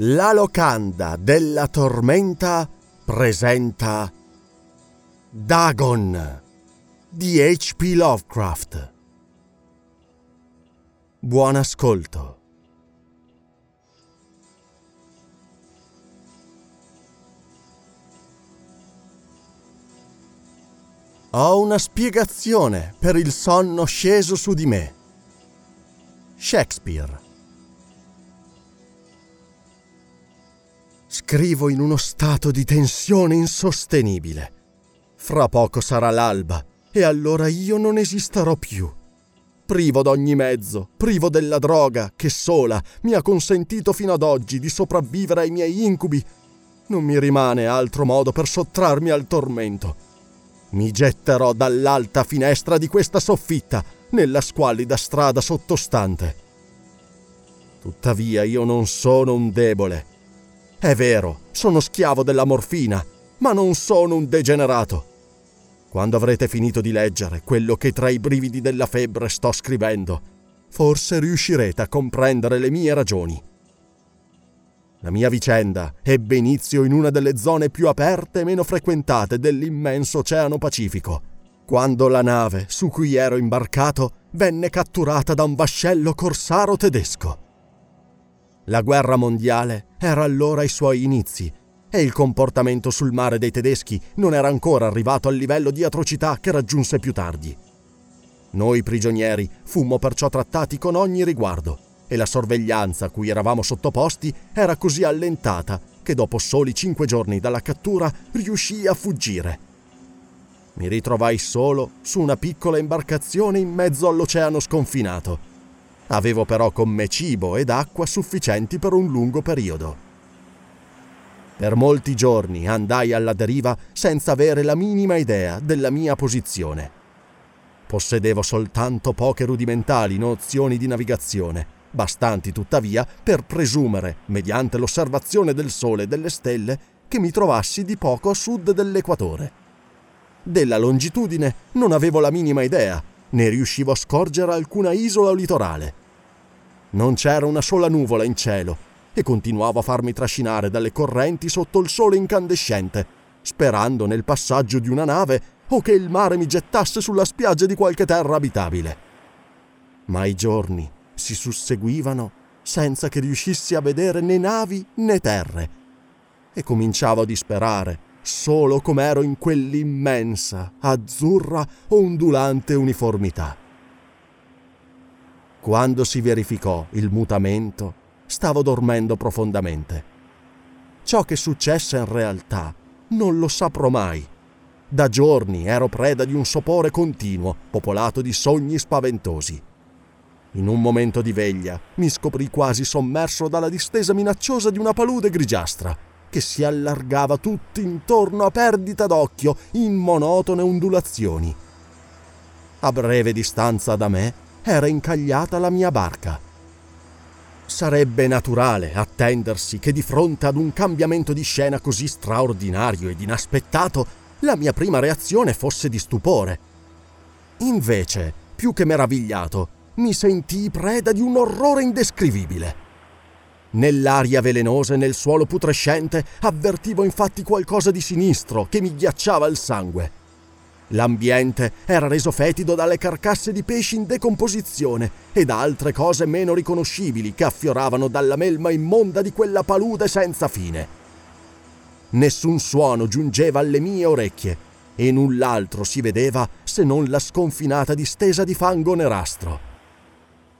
La locanda della tormenta presenta Dagon di H.P. Lovecraft. Buon ascolto. Ho una spiegazione per il sonno sceso su di me. Shakespeare. Scrivo in uno stato di tensione insostenibile. Fra poco sarà l'alba e allora io non esisterò più. Privo d'ogni mezzo, privo della droga che sola mi ha consentito fino ad oggi di sopravvivere ai miei incubi, non mi rimane altro modo per sottrarmi al tormento. Mi getterò dall'alta finestra di questa soffitta nella squallida strada sottostante. Tuttavia io non sono un debole. È vero, sono schiavo della morfina, ma non sono un degenerato. Quando avrete finito di leggere quello che tra i brividi della febbre sto scrivendo, forse riuscirete a comprendere le mie ragioni. La mia vicenda ebbe inizio in una delle zone più aperte e meno frequentate dell'immenso Oceano Pacifico, quando la nave su cui ero imbarcato venne catturata da un vascello corsaro tedesco. La guerra mondiale era allora ai suoi inizi e il comportamento sul mare dei tedeschi non era ancora arrivato al livello di atrocità che raggiunse più tardi. Noi prigionieri fummo perciò trattati con ogni riguardo e la sorveglianza a cui eravamo sottoposti era così allentata che dopo soli cinque giorni dalla cattura riuscii a fuggire. Mi ritrovai solo su una piccola imbarcazione in mezzo all'oceano sconfinato. Avevo però con me cibo ed acqua sufficienti per un lungo periodo. Per molti giorni andai alla deriva senza avere la minima idea della mia posizione. Possedevo soltanto poche rudimentali nozioni di navigazione, bastanti tuttavia per presumere, mediante l'osservazione del Sole e delle stelle, che mi trovassi di poco a sud dell'equatore. Della longitudine non avevo la minima idea, né riuscivo a scorgere alcuna isola o litorale. Non c'era una sola nuvola in cielo e continuavo a farmi trascinare dalle correnti sotto il sole incandescente, sperando nel passaggio di una nave o che il mare mi gettasse sulla spiaggia di qualche terra abitabile. Ma i giorni si susseguivano senza che riuscissi a vedere né navi né terre e cominciavo a disperare solo com'ero in quell'immensa, azzurra, ondulante uniformità. Quando si verificò il mutamento, stavo dormendo profondamente. Ciò che successe in realtà non lo saprò mai. Da giorni ero preda di un sopore continuo, popolato di sogni spaventosi. In un momento di veglia mi scoprì quasi sommerso dalla distesa minacciosa di una palude grigiastra che si allargava tutto intorno a perdita d'occhio in monotone ondulazioni. A breve distanza da me era incagliata la mia barca. Sarebbe naturale attendersi che di fronte ad un cambiamento di scena così straordinario ed inaspettato, la mia prima reazione fosse di stupore. Invece, più che meravigliato, mi sentii preda di un orrore indescrivibile. Nell'aria velenosa e nel suolo putrescente avvertivo infatti qualcosa di sinistro che mi ghiacciava il sangue. L'ambiente era reso fetido dalle carcasse di pesci in decomposizione e da altre cose meno riconoscibili che affioravano dalla melma immonda di quella palude senza fine. Nessun suono giungeva alle mie orecchie e null'altro si vedeva se non la sconfinata distesa di fango nerastro.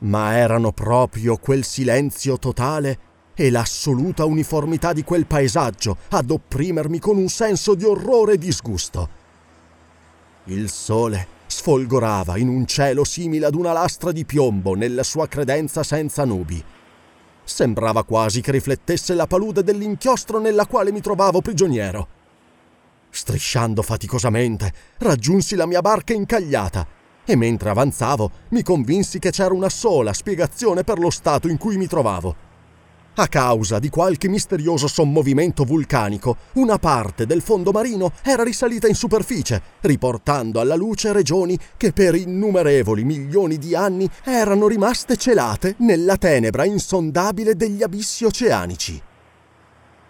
Ma erano proprio quel silenzio totale e l'assoluta uniformità di quel paesaggio ad opprimermi con un senso di orrore e disgusto. Il sole sfolgorava in un cielo simile ad una lastra di piombo nella sua credenza senza nubi. Sembrava quasi che riflettesse la palude dell'inchiostro nella quale mi trovavo prigioniero. Strisciando faticosamente, raggiunsi la mia barca incagliata e mentre avanzavo mi convinsi che c'era una sola spiegazione per lo stato in cui mi trovavo a causa di qualche misterioso sommovimento vulcanico, una parte del fondo marino era risalita in superficie, riportando alla luce regioni che per innumerevoli milioni di anni erano rimaste celate nella tenebra insondabile degli abissi oceanici.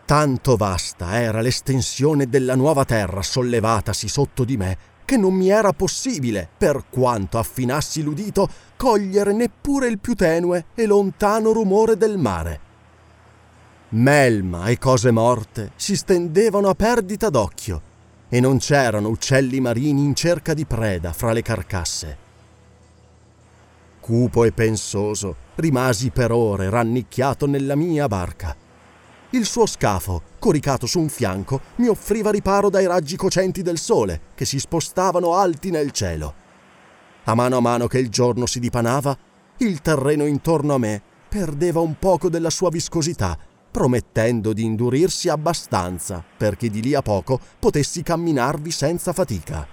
Tanto vasta era l'estensione della nuova terra sollevatasi sotto di me che non mi era possibile, per quanto affinassi l'udito, cogliere neppure il più tenue e lontano rumore del mare. Melma e cose morte si stendevano a perdita d'occhio e non c'erano uccelli marini in cerca di preda fra le carcasse. Cupo e pensoso rimasi per ore rannicchiato nella mia barca. Il suo scafo, coricato su un fianco, mi offriva riparo dai raggi cocenti del sole che si spostavano alti nel cielo. A mano a mano che il giorno si dipanava, il terreno intorno a me perdeva un poco della sua viscosità promettendo di indurirsi abbastanza perché di lì a poco potessi camminarvi senza fatica.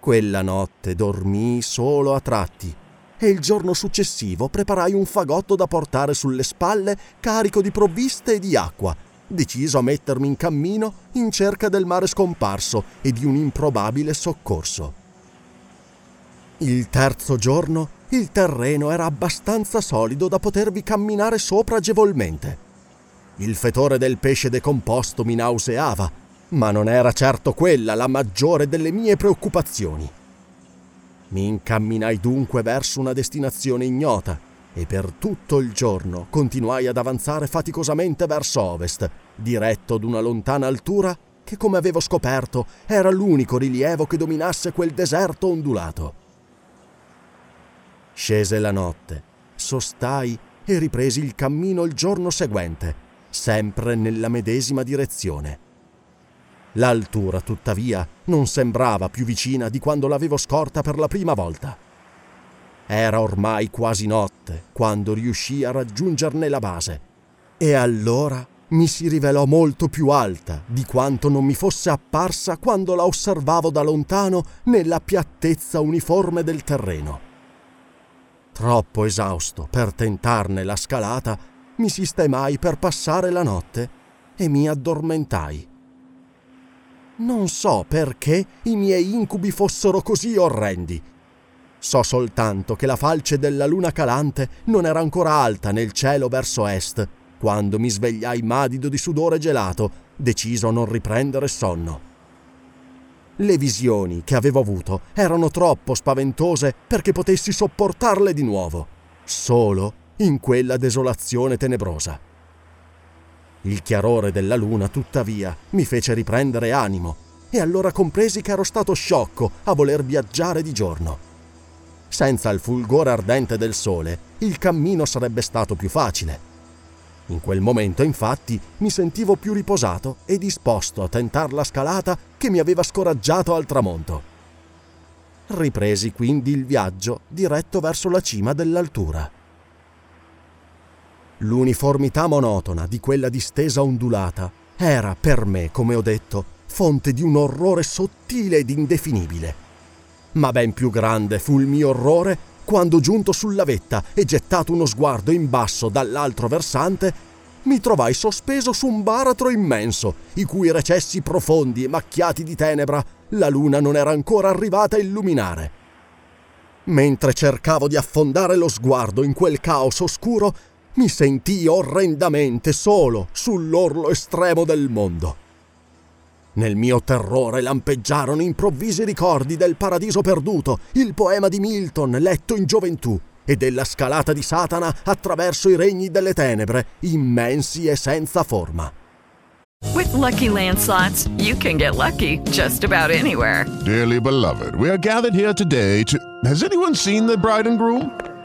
Quella notte dormii solo a tratti e il giorno successivo preparai un fagotto da portare sulle spalle carico di provviste e di acqua, deciso a mettermi in cammino in cerca del mare scomparso e di un improbabile soccorso. Il terzo giorno il terreno era abbastanza solido da potervi camminare sopra agevolmente. Il fetore del pesce decomposto mi nauseava, ma non era certo quella la maggiore delle mie preoccupazioni. Mi incamminai dunque verso una destinazione ignota e per tutto il giorno continuai ad avanzare faticosamente verso ovest, diretto ad una lontana altura che, come avevo scoperto, era l'unico rilievo che dominasse quel deserto ondulato. Scese la notte, sostai e ripresi il cammino il giorno seguente, sempre nella medesima direzione. L'altura, tuttavia, non sembrava più vicina di quando l'avevo scorta per la prima volta. Era ormai quasi notte quando riuscii a raggiungerne la base e allora mi si rivelò molto più alta di quanto non mi fosse apparsa quando la osservavo da lontano nella piattezza uniforme del terreno. Troppo esausto per tentarne la scalata, mi sistemai per passare la notte e mi addormentai. Non so perché i miei incubi fossero così orrendi. So soltanto che la falce della luna calante non era ancora alta nel cielo verso est, quando mi svegliai madido di sudore gelato, deciso a non riprendere sonno. Le visioni che avevo avuto erano troppo spaventose perché potessi sopportarle di nuovo, solo in quella desolazione tenebrosa. Il chiarore della luna, tuttavia, mi fece riprendere animo e allora compresi che ero stato sciocco a voler viaggiare di giorno. Senza il fulgore ardente del sole, il cammino sarebbe stato più facile in quel momento, infatti, mi sentivo più riposato e disposto a tentar la scalata che mi aveva scoraggiato al tramonto. Ripresi quindi il viaggio diretto verso la cima dell'altura. L'uniformità monotona di quella distesa ondulata era per me, come ho detto, fonte di un orrore sottile ed indefinibile. Ma ben più grande fu il mio orrore quando giunto sulla vetta e gettato uno sguardo in basso dall'altro versante, mi trovai sospeso su un baratro immenso, i cui recessi profondi e macchiati di tenebra la luna non era ancora arrivata a illuminare. Mentre cercavo di affondare lo sguardo in quel caos oscuro, mi sentii orrendamente solo sull'orlo estremo del mondo. Nel mio terrore lampeggiarono improvvisi ricordi del paradiso perduto, il poema di Milton letto in gioventù e della scalata di Satana attraverso i regni delle tenebre, immensi e senza forma. With lucky landslots, you can get lucky just about anywhere. Dearly beloved, we are gathered here today to. Has anyone seen the bride and groom?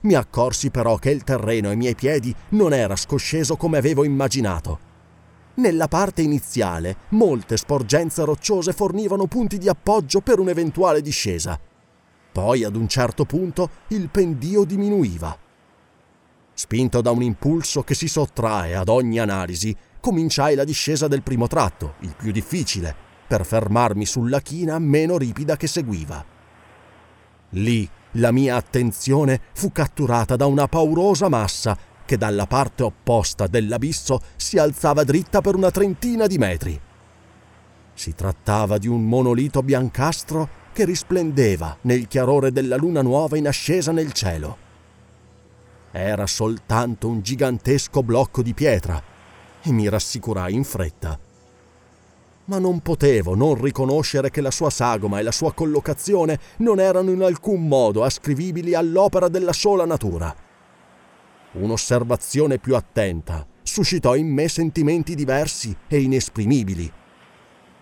mi accorsi però che il terreno ai miei piedi non era scosceso come avevo immaginato. Nella parte iniziale, molte sporgenze rocciose fornivano punti di appoggio per un'eventuale discesa. Poi, ad un certo punto, il pendio diminuiva. Spinto da un impulso che si sottrae ad ogni analisi, cominciai la discesa del primo tratto, il più difficile, per fermarmi sulla china meno ripida che seguiva. Lì la mia attenzione fu catturata da una paurosa massa che dalla parte opposta dell'abisso si alzava dritta per una trentina di metri. Si trattava di un monolito biancastro che risplendeva nel chiarore della luna nuova in ascesa nel cielo. Era soltanto un gigantesco blocco di pietra e mi rassicurai in fretta. Ma non potevo non riconoscere che la sua sagoma e la sua collocazione non erano in alcun modo ascrivibili all'opera della sola natura. Un'osservazione più attenta suscitò in me sentimenti diversi e inesprimibili.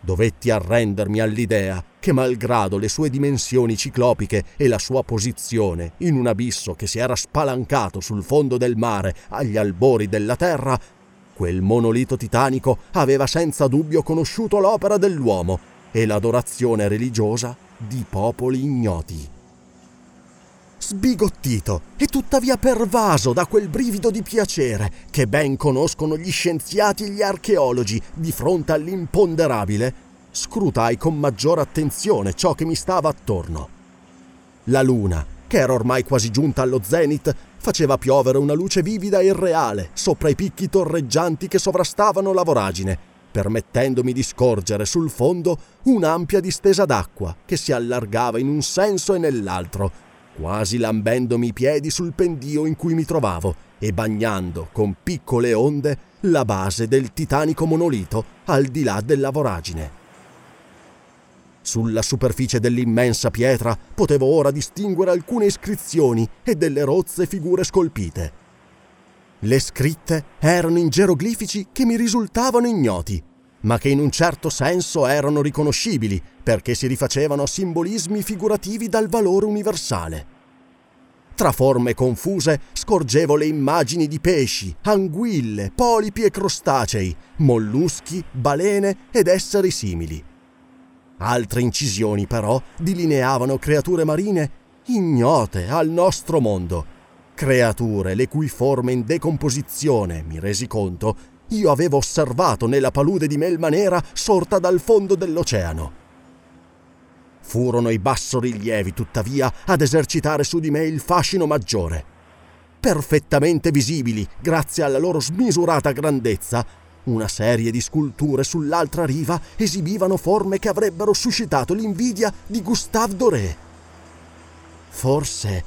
Dovetti arrendermi all'idea che, malgrado le sue dimensioni ciclopiche e la sua posizione in un abisso che si era spalancato sul fondo del mare agli albori della terra, quel monolito titanico aveva senza dubbio conosciuto l'opera dell'uomo e l'adorazione religiosa di popoli ignoti sbigottito e tuttavia pervaso da quel brivido di piacere che ben conoscono gli scienziati e gli archeologi di fronte all'imponderabile, scrutai con maggior attenzione ciò che mi stava attorno. La luna, che era ormai quasi giunta allo zenit, faceva piovere una luce vivida e reale sopra i picchi torreggianti che sovrastavano la voragine, permettendomi di scorgere sul fondo un'ampia distesa d'acqua che si allargava in un senso e nell'altro, quasi lambendomi i piedi sul pendio in cui mi trovavo e bagnando con piccole onde la base del titanico monolito al di là della voragine. Sulla superficie dell'immensa pietra potevo ora distinguere alcune iscrizioni e delle rozze figure scolpite. Le scritte erano in geroglifici che mi risultavano ignoti, ma che in un certo senso erano riconoscibili perché si rifacevano a simbolismi figurativi dal valore universale. Tra forme confuse scorgevo le immagini di pesci, anguille, polipi e crostacei, molluschi, balene ed esseri simili. Altre incisioni però delineavano creature marine ignote al nostro mondo, creature le cui forme in decomposizione, mi resi conto, io avevo osservato nella palude di melma nera sorta dal fondo dell'oceano. Furono i bassorilievi, tuttavia, ad esercitare su di me il fascino maggiore. Perfettamente visibili, grazie alla loro smisurata grandezza, una serie di sculture sull'altra riva esibivano forme che avrebbero suscitato l'invidia di Gustave Doré. Forse,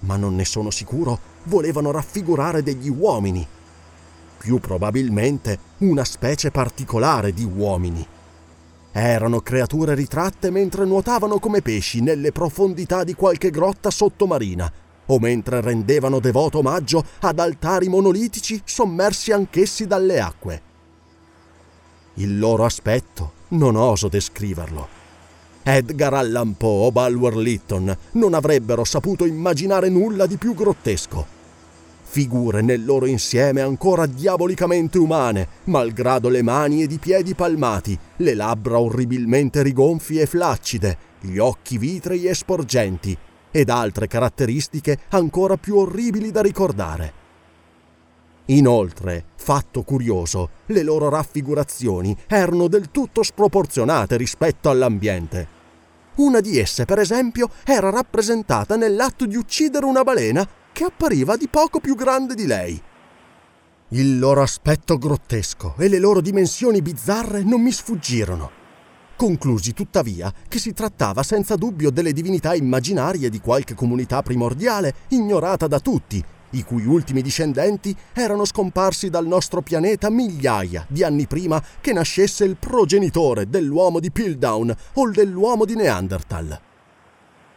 ma non ne sono sicuro, volevano raffigurare degli uomini. Più probabilmente una specie particolare di uomini. Erano creature ritratte mentre nuotavano come pesci nelle profondità di qualche grotta sottomarina, o mentre rendevano devoto omaggio ad altari monolitici sommersi anch'essi dalle acque. Il loro aspetto non oso descriverlo. Edgar Allan Poe o Bulwer Lytton non avrebbero saputo immaginare nulla di più grottesco. figure nel loro insieme ancora diabolicamente umane, malgrado le mani ed i piedi palmati, le labbra orribilmente rigonfie e flaccide, gli occhi vitrei e sporgenti, ed altre caratteristiche ancora più orribili da ricordare. Inoltre, fatto curioso, le loro raffigurazioni erano del tutto sproporzionate rispetto all'ambiente. Una di esse, per esempio, era rappresentata nell'atto di uccidere una balena che appariva di poco più grande di lei. Il loro aspetto grottesco e le loro dimensioni bizzarre non mi sfuggirono. Conclusi tuttavia che si trattava senza dubbio delle divinità immaginarie di qualche comunità primordiale ignorata da tutti, i cui ultimi discendenti erano scomparsi dal nostro pianeta migliaia di anni prima che nascesse il progenitore dell'uomo di Piltdown o dell'uomo di Neanderthal.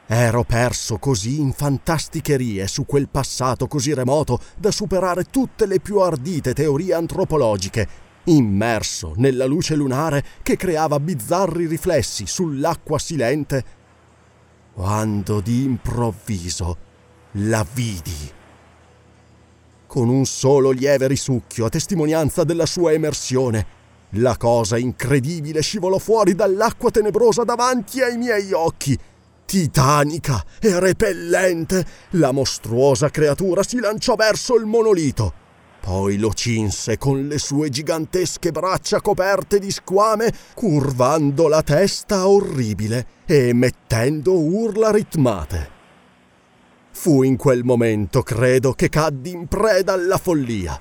Ero perso così in fantasticherie su quel passato così remoto da superare tutte le più ardite teorie antropologiche, immerso nella luce lunare che creava bizzarri riflessi sull'acqua silente, quando di improvviso la vidi. Con un solo lieve risucchio a testimonianza della sua emersione, la cosa incredibile scivolò fuori dall'acqua tenebrosa davanti ai miei occhi Titanica e repellente, la mostruosa creatura si lanciò verso il monolito. Poi lo cinse con le sue gigantesche braccia coperte di squame, curvando la testa orribile e emettendo urla ritmate. Fu in quel momento, credo, che caddi in preda alla follia.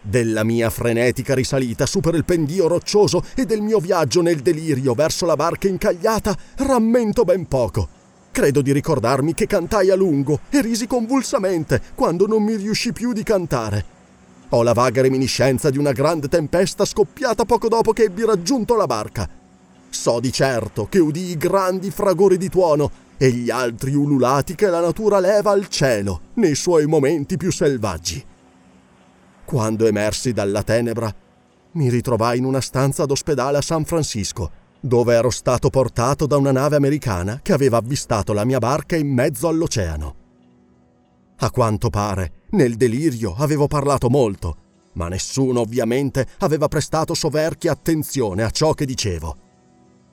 Della mia frenetica risalita su per il pendio roccioso e del mio viaggio nel delirio verso la barca incagliata rammento ben poco. Credo di ricordarmi che cantai a lungo e risi convulsamente quando non mi riuscì più di cantare. Ho la vaga reminiscenza di una grande tempesta scoppiata poco dopo che ebbi raggiunto la barca. So di certo che udii grandi fragori di tuono e gli altri ululati che la natura leva al cielo nei suoi momenti più selvaggi. Quando emersi dalla tenebra, mi ritrovai in una stanza d'ospedale a San Francisco, dove ero stato portato da una nave americana che aveva avvistato la mia barca in mezzo all'oceano. A quanto pare, nel delirio avevo parlato molto, ma nessuno ovviamente aveva prestato soverchia attenzione a ciò che dicevo.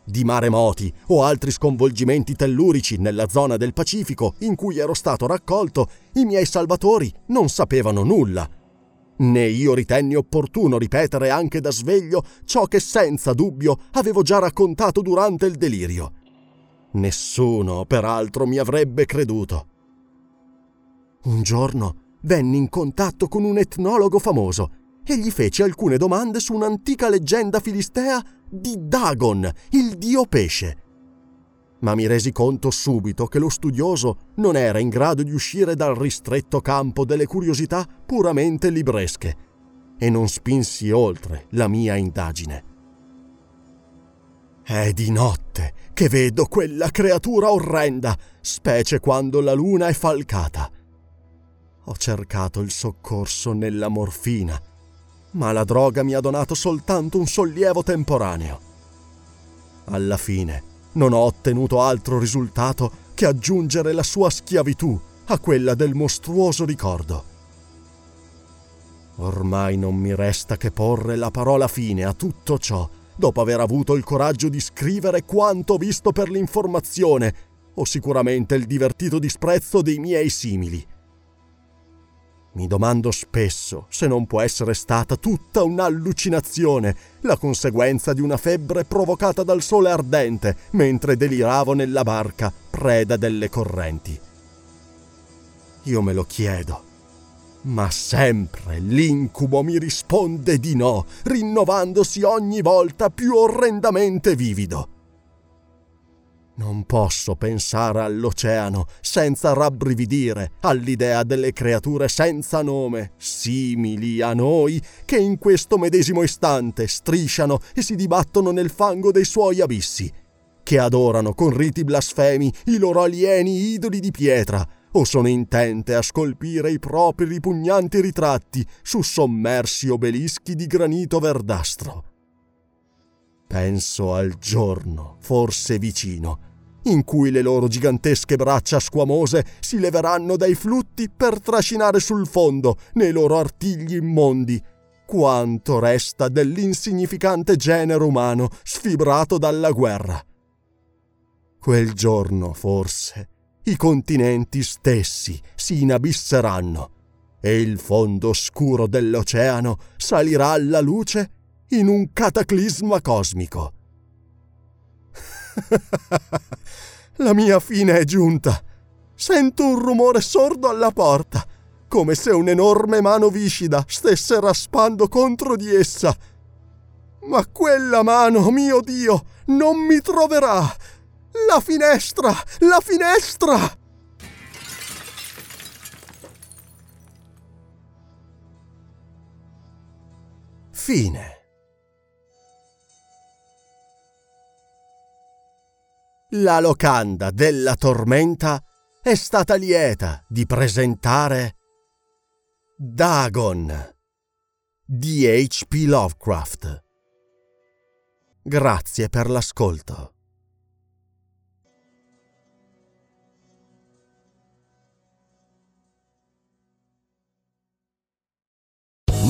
Di maremoti o altri sconvolgimenti tellurici nella zona del Pacifico in cui ero stato raccolto, i miei salvatori non sapevano nulla Né io ritenni opportuno ripetere anche da sveglio ciò che senza dubbio avevo già raccontato durante il delirio. Nessuno, peraltro, mi avrebbe creduto. Un giorno venni in contatto con un etnologo famoso e gli feci alcune domande su un'antica leggenda filistea di Dagon, il dio pesce ma mi resi conto subito che lo studioso non era in grado di uscire dal ristretto campo delle curiosità puramente libresche e non spinsi oltre la mia indagine. È di notte che vedo quella creatura orrenda, specie quando la luna è falcata. Ho cercato il soccorso nella morfina, ma la droga mi ha donato soltanto un sollievo temporaneo. Alla fine non ho ottenuto altro risultato che aggiungere la sua schiavitù a quella del mostruoso ricordo. Ormai non mi resta che porre la parola fine a tutto ciò, dopo aver avuto il coraggio di scrivere quanto visto per l'informazione, o sicuramente il divertito disprezzo dei miei simili. Mi domando spesso se non può essere stata tutta un'allucinazione, la conseguenza di una febbre provocata dal sole ardente mentre deliravo nella barca, preda delle correnti. Io me lo chiedo, ma sempre l'incubo mi risponde di no, rinnovandosi ogni volta più orrendamente vivido. Non posso pensare all'oceano senza rabbrividire all'idea delle creature senza nome, simili a noi, che in questo medesimo istante strisciano e si dibattono nel fango dei suoi abissi, che adorano con riti blasfemi i loro alieni idoli di pietra, o sono intente a scolpire i propri ripugnanti ritratti su sommersi obelischi di granito verdastro. Penso al giorno, forse vicino, in cui le loro gigantesche braccia squamose si leveranno dai flutti per trascinare sul fondo, nei loro artigli immondi, quanto resta dell'insignificante genere umano sfibrato dalla guerra. Quel giorno, forse, i continenti stessi si inabisseranno e il fondo scuro dell'oceano salirà alla luce in un cataclisma cosmico. La mia fine è giunta. Sento un rumore sordo alla porta, come se un'enorme mano viscida stesse raspando contro di essa. Ma quella mano, mio Dio, non mi troverà. La finestra! La finestra! Fine. La locanda della tormenta è stata lieta di presentare Dagon di H.P. Lovecraft. Grazie per l'ascolto.